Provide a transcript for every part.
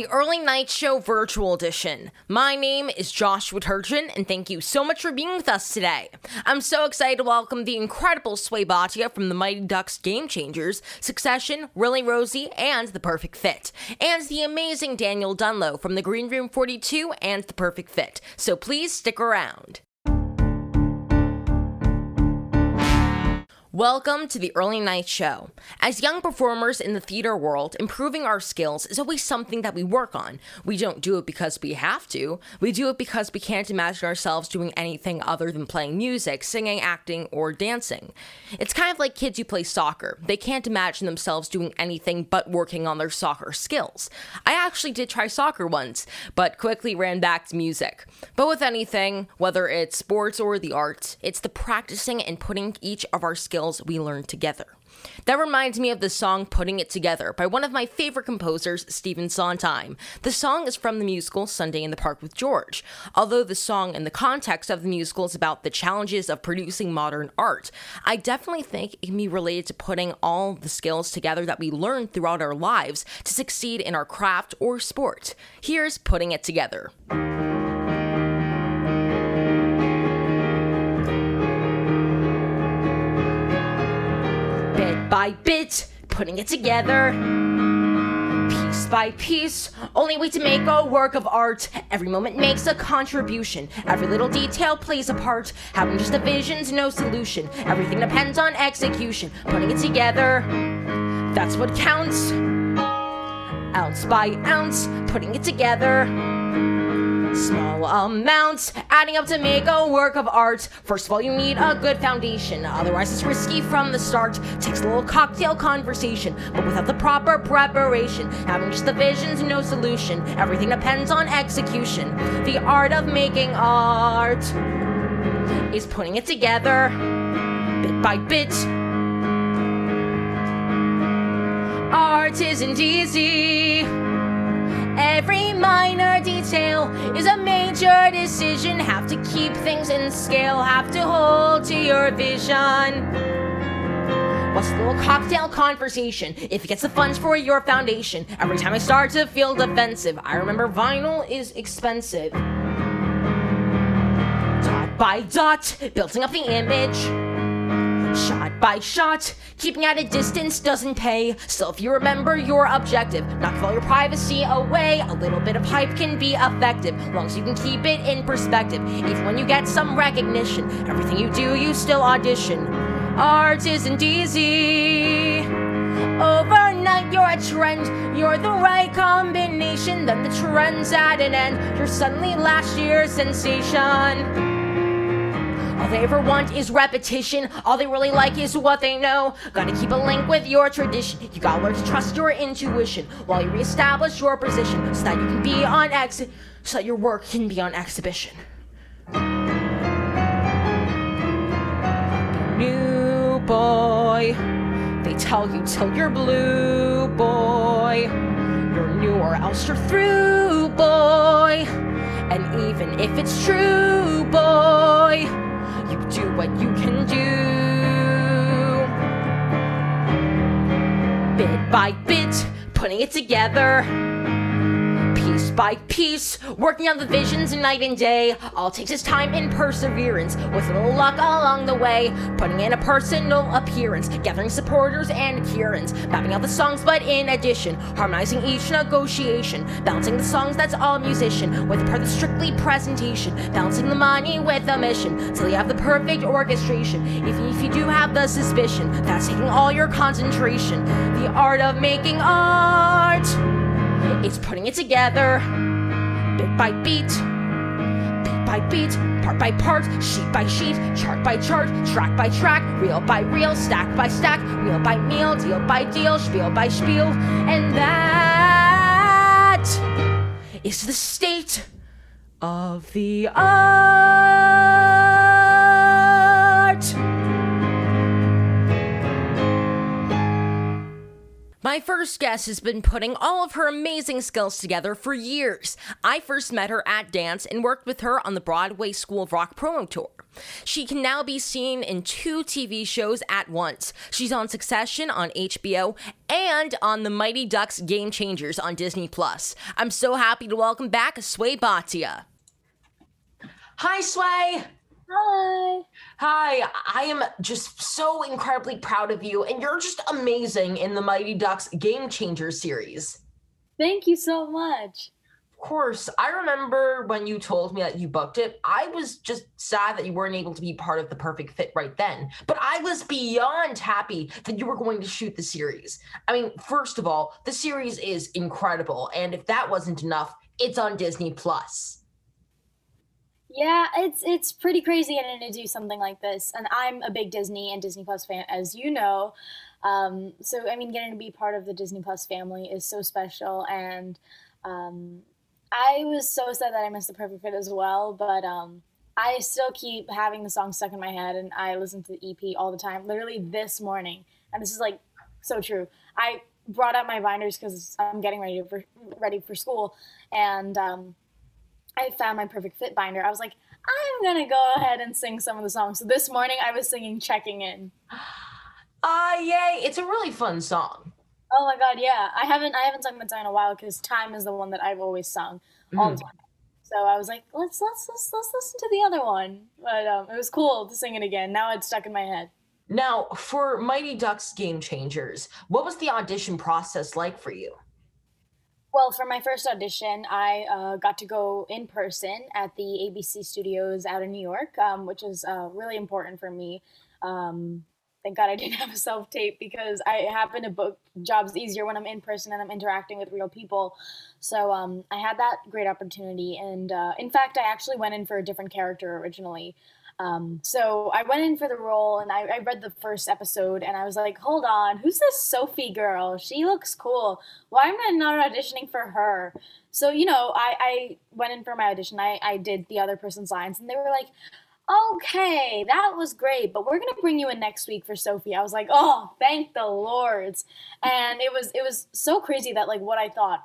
the Early Night Show Virtual Edition. My name is Joshua Turchin, and thank you so much for being with us today. I'm so excited to welcome the incredible Sway Bhatia from the Mighty Ducks Game Changers, Succession, Really Rosie, and The Perfect Fit, and the amazing Daniel Dunlow from the Green Room 42 and The Perfect Fit. So please stick around. Welcome to the Early Night Show. As young performers in the theater world, improving our skills is always something that we work on. We don't do it because we have to, we do it because we can't imagine ourselves doing anything other than playing music, singing, acting, or dancing. It's kind of like kids who play soccer. They can't imagine themselves doing anything but working on their soccer skills. I actually did try soccer once, but quickly ran back to music. But with anything, whether it's sports or the arts, it's the practicing and putting each of our skills we learn together. That reminds me of the song Putting It Together by one of my favorite composers, Stephen Sondheim. The song is from the musical Sunday in the Park with George. Although the song and the context of the musical is about the challenges of producing modern art, I definitely think it can be related to putting all the skills together that we learn throughout our lives to succeed in our craft or sport. Here's Putting It Together. By bit, putting it together. Piece by piece, only way to make a work of art. Every moment makes a contribution. Every little detail plays a part. Having just a vision's no solution. Everything depends on execution. Putting it together, that's what counts. Ounce by ounce, putting it together. Small amounts adding up to make a work of art. First of all, you need a good foundation, otherwise, it's risky from the start. Takes a little cocktail conversation, but without the proper preparation, having just the vision's no solution. Everything depends on execution. The art of making art is putting it together bit by bit. Art isn't easy. Every minor detail is a major decision. Have to keep things in scale, have to hold to your vision. What's the little cocktail conversation? If it gets the funds for your foundation, every time I start to feel defensive, I remember vinyl is expensive. Dot by dot, building up the image. Shot by shot, keeping at a distance doesn't pay. Still, if you remember your objective, give all your privacy away. A little bit of hype can be effective, long as you can keep it in perspective. Even when you get some recognition, everything you do, you still audition. Art isn't easy. Overnight, you're a trend. You're the right combination. Then the trend's at an end. You're suddenly last year's sensation. All they ever want is repetition. All they really like is what they know. Gotta keep a link with your tradition. You gotta learn to trust your intuition while you reestablish your position so that you can be on exit, so that your work can be on exhibition. New boy, they tell you till you're blue, boy. You're new or else you're through, boy. And even if it's true, boy, do what you can do. Bit by bit, putting it together. Piece by piece, working on the visions night and day. All takes its time and perseverance, with little luck along the way. Putting in a personal appearance, gathering supporters and adherents, mapping out the songs, but in addition, harmonizing each negotiation, balancing the songs. That's all musician, with a part strictly presentation, balancing the money with a mission, till you have the perfect orchestration. If you do have the suspicion, that's taking all your concentration. The art of making art. It's putting it together, bit by beat, beat by beat, part by part, sheet by sheet, chart by chart, track by track, reel by reel, stack by stack, meal by meal, deal by deal, spiel by spiel, and that is the state of the art. My first guest has been putting all of her amazing skills together for years. I first met her at dance and worked with her on the Broadway School of Rock promo tour. She can now be seen in two TV shows at once. She's on Succession on HBO and on The Mighty Ducks Game Changers on Disney Plus. I'm so happy to welcome back Sway Bhatia. Hi, Sway. Hi. Hi, I am just so incredibly proud of you, and you're just amazing in the Mighty Ducks Game Changer series. Thank you so much. Of course, I remember when you told me that you booked it, I was just sad that you weren't able to be part of the perfect fit right then. But I was beyond happy that you were going to shoot the series. I mean, first of all, the series is incredible, and if that wasn't enough, it's on Disney Plus. Yeah, it's it's pretty crazy getting to do something like this, and I'm a big Disney and Disney Plus fan, as you know. Um, so I mean, getting to be part of the Disney Plus family is so special, and um, I was so sad that I missed the perfect fit as well. But um, I still keep having the song stuck in my head, and I listen to the EP all the time. Literally this morning, and this is like so true. I brought out my binders because I'm getting ready for ready for school, and um, I found my perfect fit binder. I was like, I'm gonna go ahead and sing some of the songs. So this morning I was singing "Checking In." Ah, uh, yay! It's a really fun song. Oh my god, yeah. I haven't I haven't sung that song in a while because "Time" is the one that I've always sung all the time. So I was like, let's let's let's let's listen to the other one. But um, it was cool to sing it again. Now it's stuck in my head. Now, for Mighty Ducks Game Changers, what was the audition process like for you? Well, for my first audition, I uh, got to go in person at the ABC studios out in New York, um, which was uh, really important for me. Um, thank God I didn't have a self tape because I happen to book jobs easier when I'm in person and I'm interacting with real people. So um, I had that great opportunity. And uh, in fact, I actually went in for a different character originally. Um, so I went in for the role and I, I, read the first episode and I was like, hold on, who's this Sophie girl? She looks cool. Why am I not auditioning for her? So, you know, I, I went in for my audition. I, I did the other person's lines and they were like, okay, that was great, but we're going to bring you in next week for Sophie. I was like, oh, thank the Lords. And it was, it was so crazy that like what I thought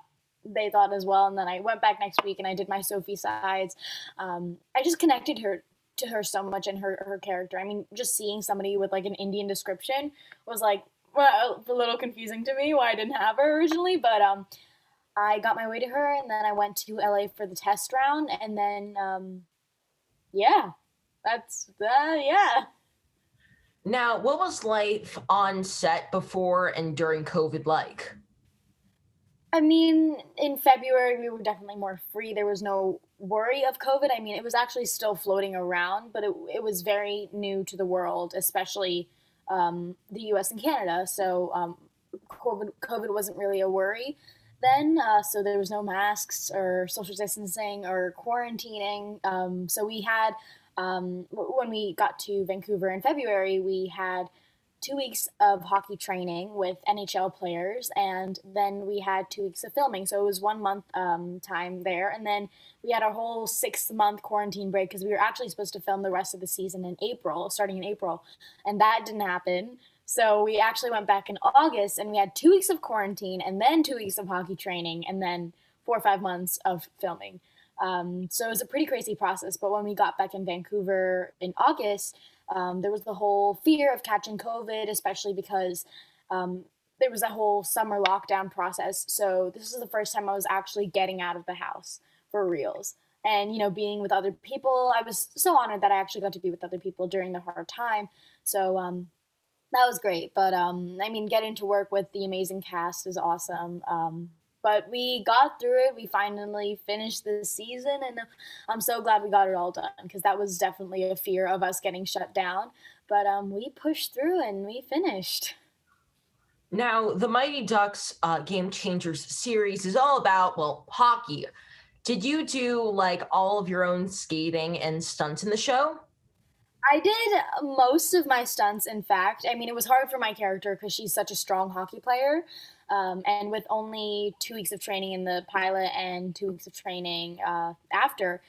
they thought as well. And then I went back next week and I did my Sophie sides. Um, I just connected her to her so much and her her character. I mean, just seeing somebody with like an Indian description was like well, a little confusing to me why I didn't have her originally, but um I got my way to her and then I went to LA for the test round and then um yeah. That's uh, yeah. Now, what was life on set before and during COVID like? I mean, in February we were definitely more free. There was no worry of COVID. I mean, it was actually still floating around, but it, it was very new to the world, especially um, the US and Canada. So um, COVID, COVID wasn't really a worry then. Uh, so there was no masks or social distancing or quarantining. Um, so we had, um, when we got to Vancouver in February, we had two weeks of hockey training with NHL players, and then we had two weeks of filming. So it was one month um, time there, and then we had a whole six month quarantine break because we were actually supposed to film the rest of the season in April, starting in April, and that didn't happen. So we actually went back in August, and we had two weeks of quarantine, and then two weeks of hockey training, and then four or five months of filming. Um, so it was a pretty crazy process. But when we got back in Vancouver in August, um, there was the whole fear of catching COVID, especially because um, there was a whole summer lockdown process. So this is the first time I was actually getting out of the house for reals. And, you know, being with other people, I was so honored that I actually got to be with other people during the hard time. So um, that was great. But um, I mean, getting to work with the amazing cast is awesome. Um, but we got through it. We finally finished the season, and I'm so glad we got it all done because that was definitely a fear of us getting shut down. But um, we pushed through and we finished. Now, the Mighty Ducks uh, Game Changers series is all about, well, hockey. Did you do like all of your own skating and stunts in the show? I did most of my stunts, in fact. I mean, it was hard for my character because she's such a strong hockey player. Um, and with only two weeks of training in the pilot and two weeks of training uh, after,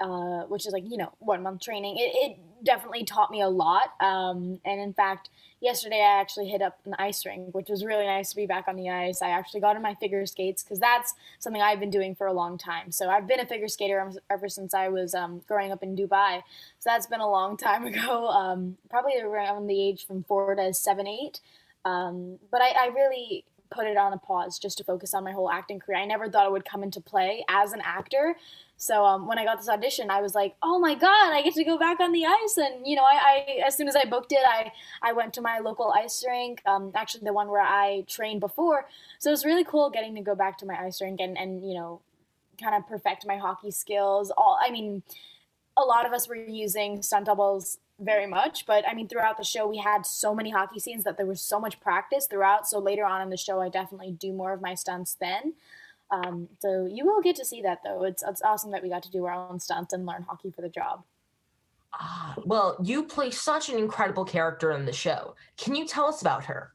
uh, which is like, you know, one month training, it, it definitely taught me a lot. Um, and in fact, yesterday I actually hit up an ice rink, which was really nice to be back on the ice. I actually got in my figure skates because that's something I've been doing for a long time. So I've been a figure skater ever since I was um, growing up in Dubai. So that's been a long time ago, um, probably around the age from four to seven, eight. Um, but I, I really put it on a pause just to focus on my whole acting career. I never thought it would come into play as an actor. So um, when I got this audition, I was like, "Oh my god, I get to go back on the ice!" And you know, I, I as soon as I booked it, I I went to my local ice rink, um, actually the one where I trained before. So it was really cool getting to go back to my ice rink and and you know, kind of perfect my hockey skills. All I mean, a lot of us were using stunt doubles very much. But I mean, throughout the show, we had so many hockey scenes that there was so much practice throughout. So later on in the show, I definitely do more of my stunts then. Um, so you will get to see that though. It's it's awesome that we got to do our own stunts and learn hockey for the job. Ah, well, you play such an incredible character in the show. Can you tell us about her?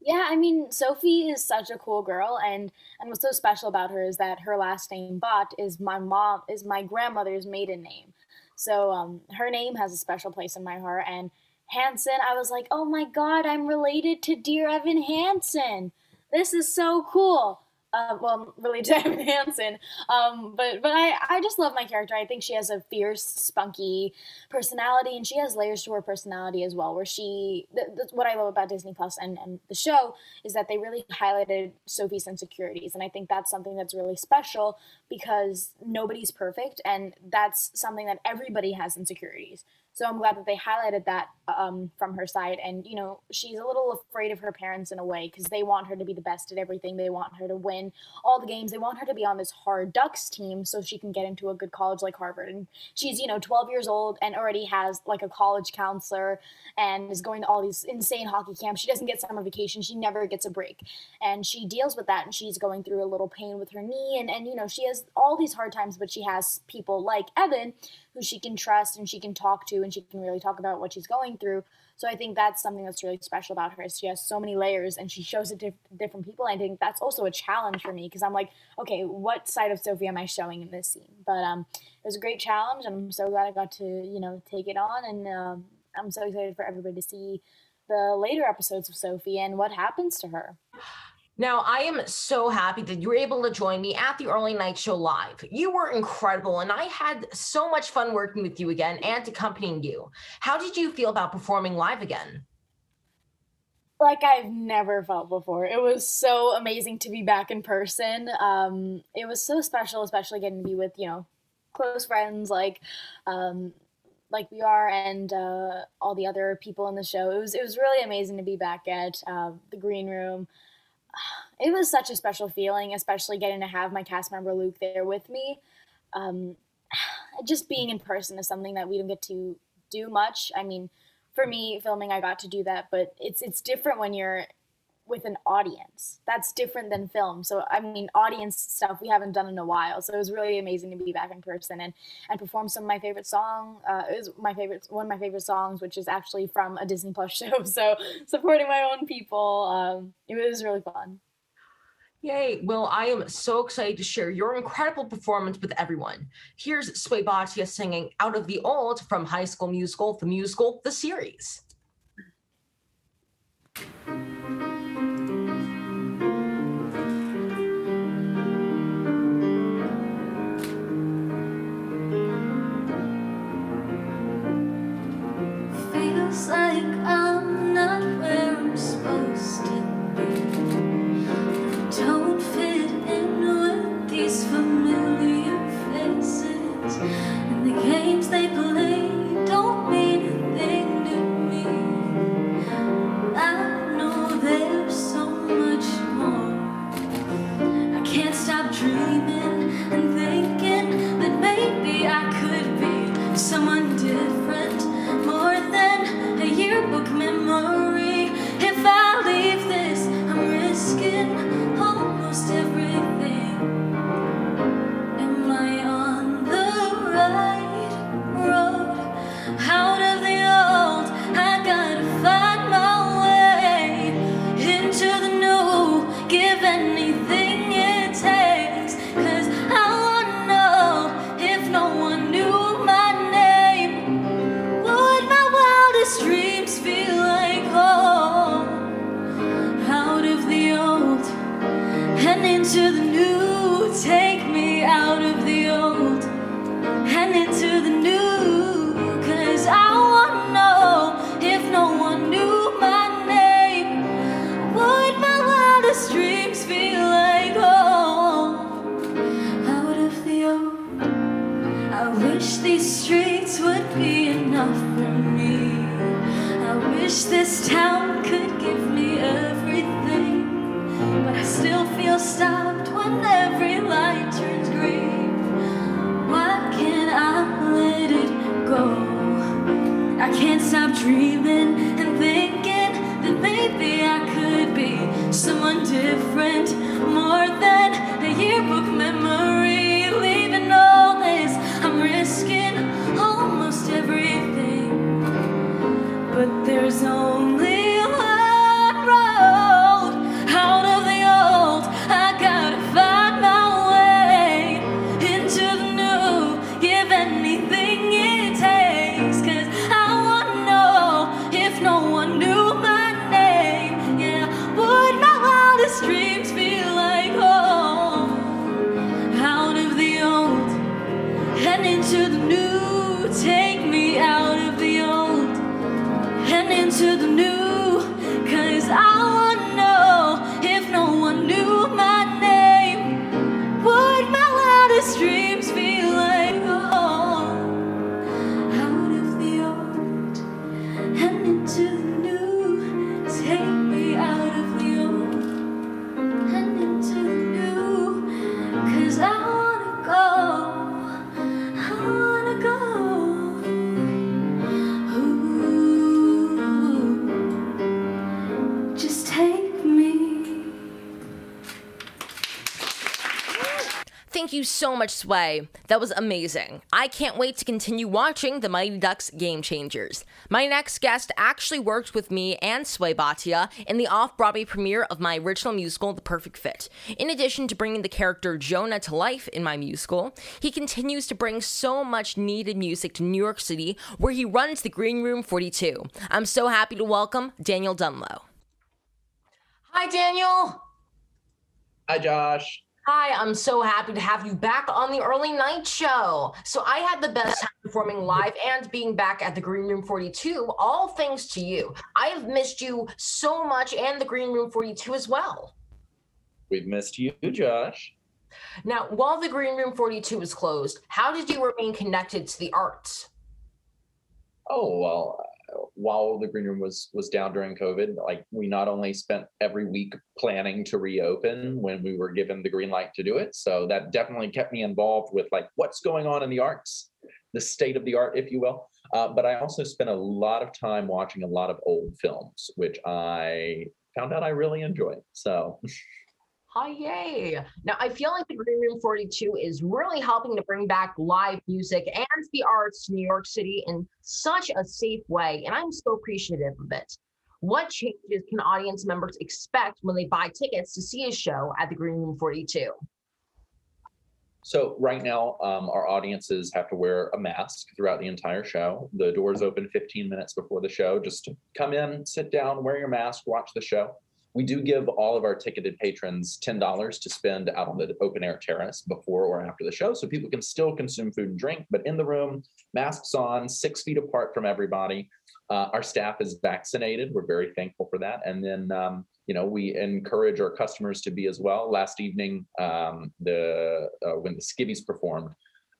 Yeah, I mean, Sophie is such a cool girl, and and what's so special about her is that her last name Bhatt is my mom is my grandmother's maiden name. So um, her name has a special place in my heart. And Hanson, I was like, oh my god, I'm related to Dear Evan Hansen. This is so cool uh, well, really Evan Hansen. Um, but but I, I just love my character. I think she has a fierce, spunky personality, and she has layers to her personality as well. Where she, th- th- what I love about Disney Plus and and the show is that they really highlighted Sophie's insecurities, and I think that's something that's really special because nobody's perfect, and that's something that everybody has insecurities. So I'm glad that they highlighted that um, from her side. And, you know, she's a little afraid of her parents in a way because they want her to be the best at everything. They want her to win all the games. They want her to be on this hard Ducks team so she can get into a good college like Harvard. And she's, you know, 12 years old and already has like a college counselor and is going to all these insane hockey camps. She doesn't get summer vacation. She never gets a break. And she deals with that and she's going through a little pain with her knee. And, and you know, she has all these hard times, but she has people like Evan who she can trust and she can talk to and she can really talk about what she's going through. So I think that's something that's really special about her. She has so many layers and she shows it to different people. And I think that's also a challenge for me because I'm like, okay, what side of Sophie am I showing in this scene? But um, it was a great challenge, and I'm so glad I got to you know take it on, and um, I'm so excited for everybody to see the later episodes of Sophie and what happens to her. Now, I am so happy that you were able to join me at the early night show live. You were incredible, and I had so much fun working with you again and accompanying you. How did you feel about performing live again? Like I've never felt before. It was so amazing to be back in person. Um, it was so special, especially getting to be with you know close friends like um, like we are and uh, all the other people in the show. It was it was really amazing to be back at uh, the green room it was such a special feeling, especially getting to have my cast member Luke there with me. Um, just being in person is something that we don't get to do much. I mean, for me, filming, I got to do that, but it's it's different when you're with an audience. That's different than film. So I mean, audience stuff we haven't done in a while. So it was really amazing to be back in person and and perform some of my favorite song. Uh, was my favorite one of my favorite songs, which is actually from a Disney Plus show. So supporting my own people, um, it was really fun. Yay. Well, I am so excited to share your incredible performance with everyone. Here's Sway singing Out of the Old from High School Musical, the musical, the series. Like I'm dreaming and thinking that maybe I could be someone different, more than a yearbook memory. So much, Sway. That was amazing. I can't wait to continue watching the Mighty Ducks Game Changers. My next guest actually worked with me and Sway Bhatia in the off Broadway premiere of my original musical, The Perfect Fit. In addition to bringing the character Jonah to life in my musical, he continues to bring so much needed music to New York City, where he runs the Green Room 42. I'm so happy to welcome Daniel Dunlow. Hi, Daniel. Hi, Josh. Hi, I'm so happy to have you back on the early night show. So I had the best time performing live and being back at the Green Room 42, all thanks to you. I have missed you so much and the Green Room 42 as well. We've missed you, Josh. Now, while the Green Room 42 is closed, how did you remain connected to the arts? Oh well, while the green room was was down during COVID, like we not only spent every week planning to reopen when we were given the green light to do it, so that definitely kept me involved with like what's going on in the arts, the state of the art, if you will. Uh, but I also spent a lot of time watching a lot of old films, which I found out I really enjoyed. So Hi, yay. Now, I feel like the Green Room 42 is really helping to bring back live music and the arts to New York City in such a safe way, and I'm so appreciative of it. What changes can audience members expect when they buy tickets to see a show at the Green Room 42? So right now, um, our audiences have to wear a mask throughout the entire show. The doors open 15 minutes before the show. Just to come in, sit down, wear your mask, watch the show. We do give all of our ticketed patrons $10 to spend out on the open air terrace before or after the show. So people can still consume food and drink, but in the room, masks on, six feet apart from everybody. Uh, our staff is vaccinated. We're very thankful for that. And then, um, you know, we encourage our customers to be as well. Last evening, um, the uh, when the Skivvies performed,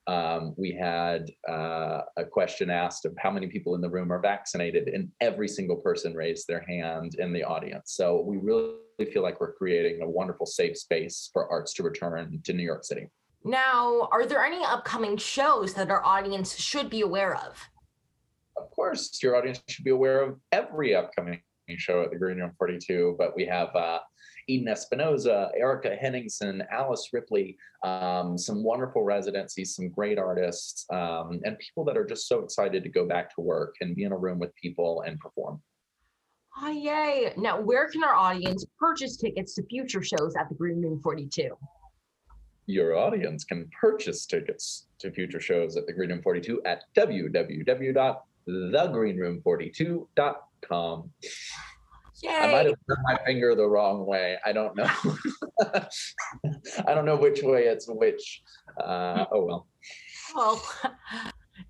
um, we had uh, a question asked of how many people in the room are vaccinated, and every single person raised their hand in the audience. So we really feel like we're creating a wonderful safe space for arts to return to New York City. Now, are there any upcoming shows that our audience should be aware of? Of course, your audience should be aware of every upcoming show at the Green Room 42, but we have uh, Eden Espinosa, Erika Henningsen, Alice Ripley, um, some wonderful residencies, some great artists, um, and people that are just so excited to go back to work and be in a room with people and perform. Oh, yay. Now, where can our audience purchase tickets to future shows at the Green Room 42? Your audience can purchase tickets to future shows at the Green Room 42 at www.thegreenroom42.com. I might have turned my finger the wrong way. I don't know. I don't know which way it's which. Uh, oh well. Well,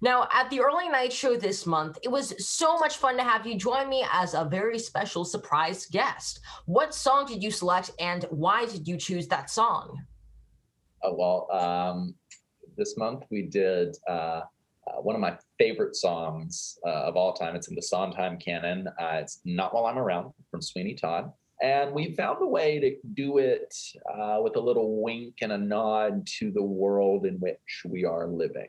now at the early night show this month, it was so much fun to have you join me as a very special surprise guest. What song did you select and why did you choose that song? Oh well. Um, this month we did uh, uh, one of my favorite songs uh, of all time. It's in the Sondheim canon. Uh, it's Not While I'm Around from Sweeney Todd. And we found a way to do it uh, with a little wink and a nod to the world in which we are living.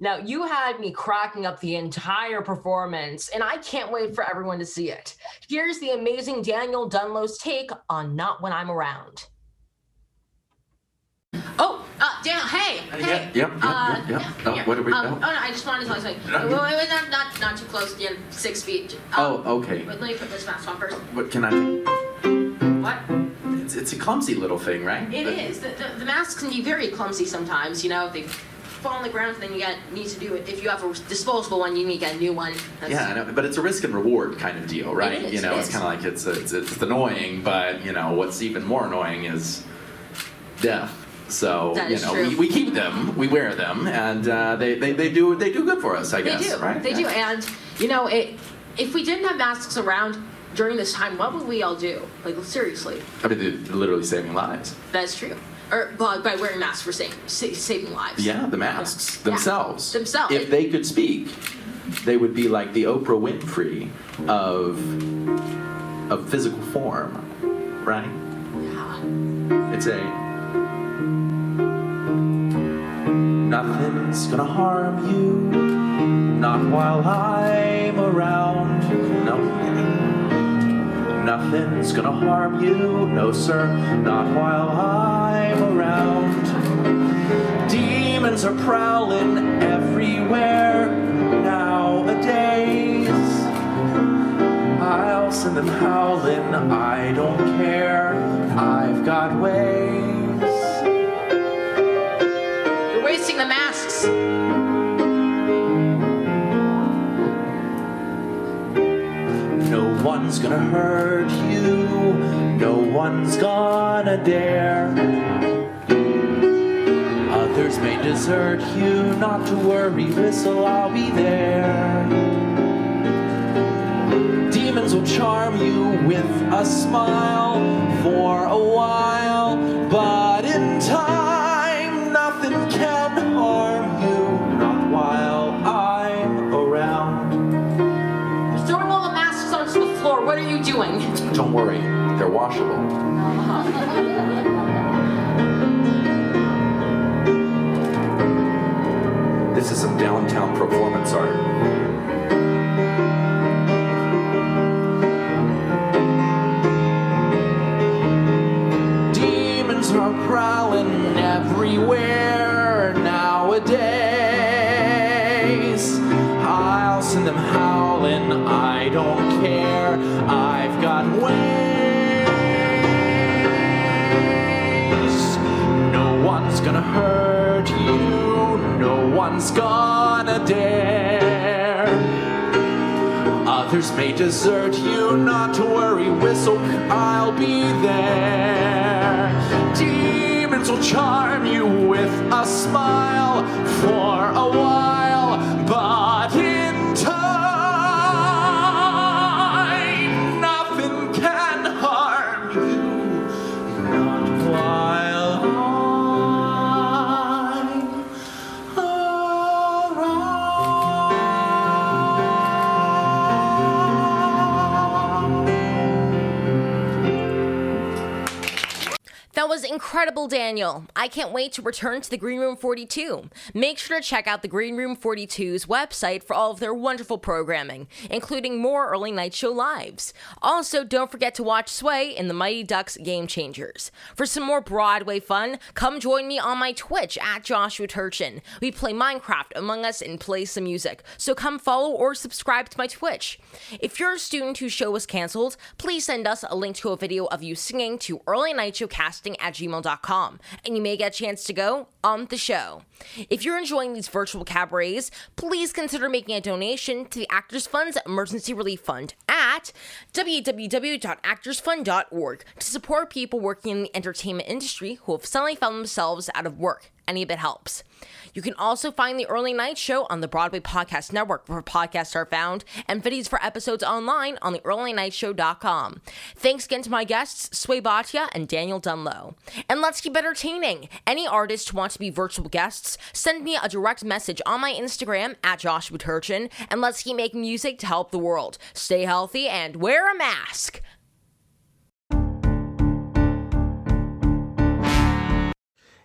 Now, you had me cracking up the entire performance, and I can't wait for everyone to see it. Here's the amazing Daniel Dunlow's take on Not When I'm Around. Uh, Daniel, hey, hey. Yeah, yep, yep, uh, yep, yep. Oh, what are we- Um, oh. oh, no, I just wanted to tell you something. No, Wait, wait, wait, not, not, not too close, again, six feet. Um, Oh, okay. But let me put this mask on first. What can I? What? It's, it's a clumsy little thing, right? It But- is. The, the, the masks can be very clumsy sometimes. You know, they fall on the ground, and then you get need to do it. If you have a disposable one, you need to get a new one. That's- Yeah, I know, but it's a risk and reward kind of deal, right? is, you know, it it's kind of like it's, it's it's annoying, but you know what's even more annoying is death. So you know we, we keep them, we wear them, and uh, they, they they do they do good for us, I guess. They do. right? They Yeah. do. And you know, it, if we didn't have masks around during this time, what would we all do? Like seriously, I mean, they're literally saving lives. that's true. Or by, by wearing masks, we're saving saving lives. Yeah, the masks Yeah. themselves. Themselves. If they could speak, they would be like the Oprah Winfrey of of physical form, right? Yeah. It's a nothing's gonna harm you, not while I'm around. No, nothing's gonna harm you, no sir, not while I'm around. Demons are prowling everywhere nowadays. I'll send them howling, I don't care. I've got ways. No one's gonna hurt you, no one's gonna dare. Others may desert you, not to worry, whistle, I'll be there. Demons will charm you with a smile for a while, but in time, Worry, they're washable. This is some downtown performance art. Demons are prowling everywhere nowadays. I'll them howling, I don't care. I've got ways. No one's gonna hurt you, no one's gonna dare. Others may desert you, not to worry, whistle, I'll be there. Demons will charm you with a smile for a while, but That was incredible, Daniel. I can't wait to return to the Green Room 42. Make sure to check out the Green Room 42's website for all of their wonderful programming, including more early night show lives. Also, don't forget to watch Sway in the Mighty Ducks Game Changers. For some more Broadway fun, come join me on my Twitch at Joshua Turchin. We play Minecraft, Among Us, and play some music, so come follow or subscribe to my Twitch. If you're a student whose show was canceled, please send us a link to a video of you singing to early night show casting at gmail.com, and you may get a chance to go on the show. If you're enjoying these virtual cabarets, please consider making a donation to the Actors Fund's Emergency Relief Fund at www.actorsfund.org to support people working in the entertainment industry who have suddenly found themselves out of work any bit helps. You can also find the Early Night Show on the Broadway Podcast Network, where podcasts are found, and videos for episodes online on the earlynightshow.com. Thanks again to my guests, Sway Bhatia and Daniel Dunlow. And let's keep entertaining. Any artists who want to be virtual guests, send me a direct message on my Instagram at Joshua Turchin, and let's keep making music to help the world. Stay healthy and wear a mask.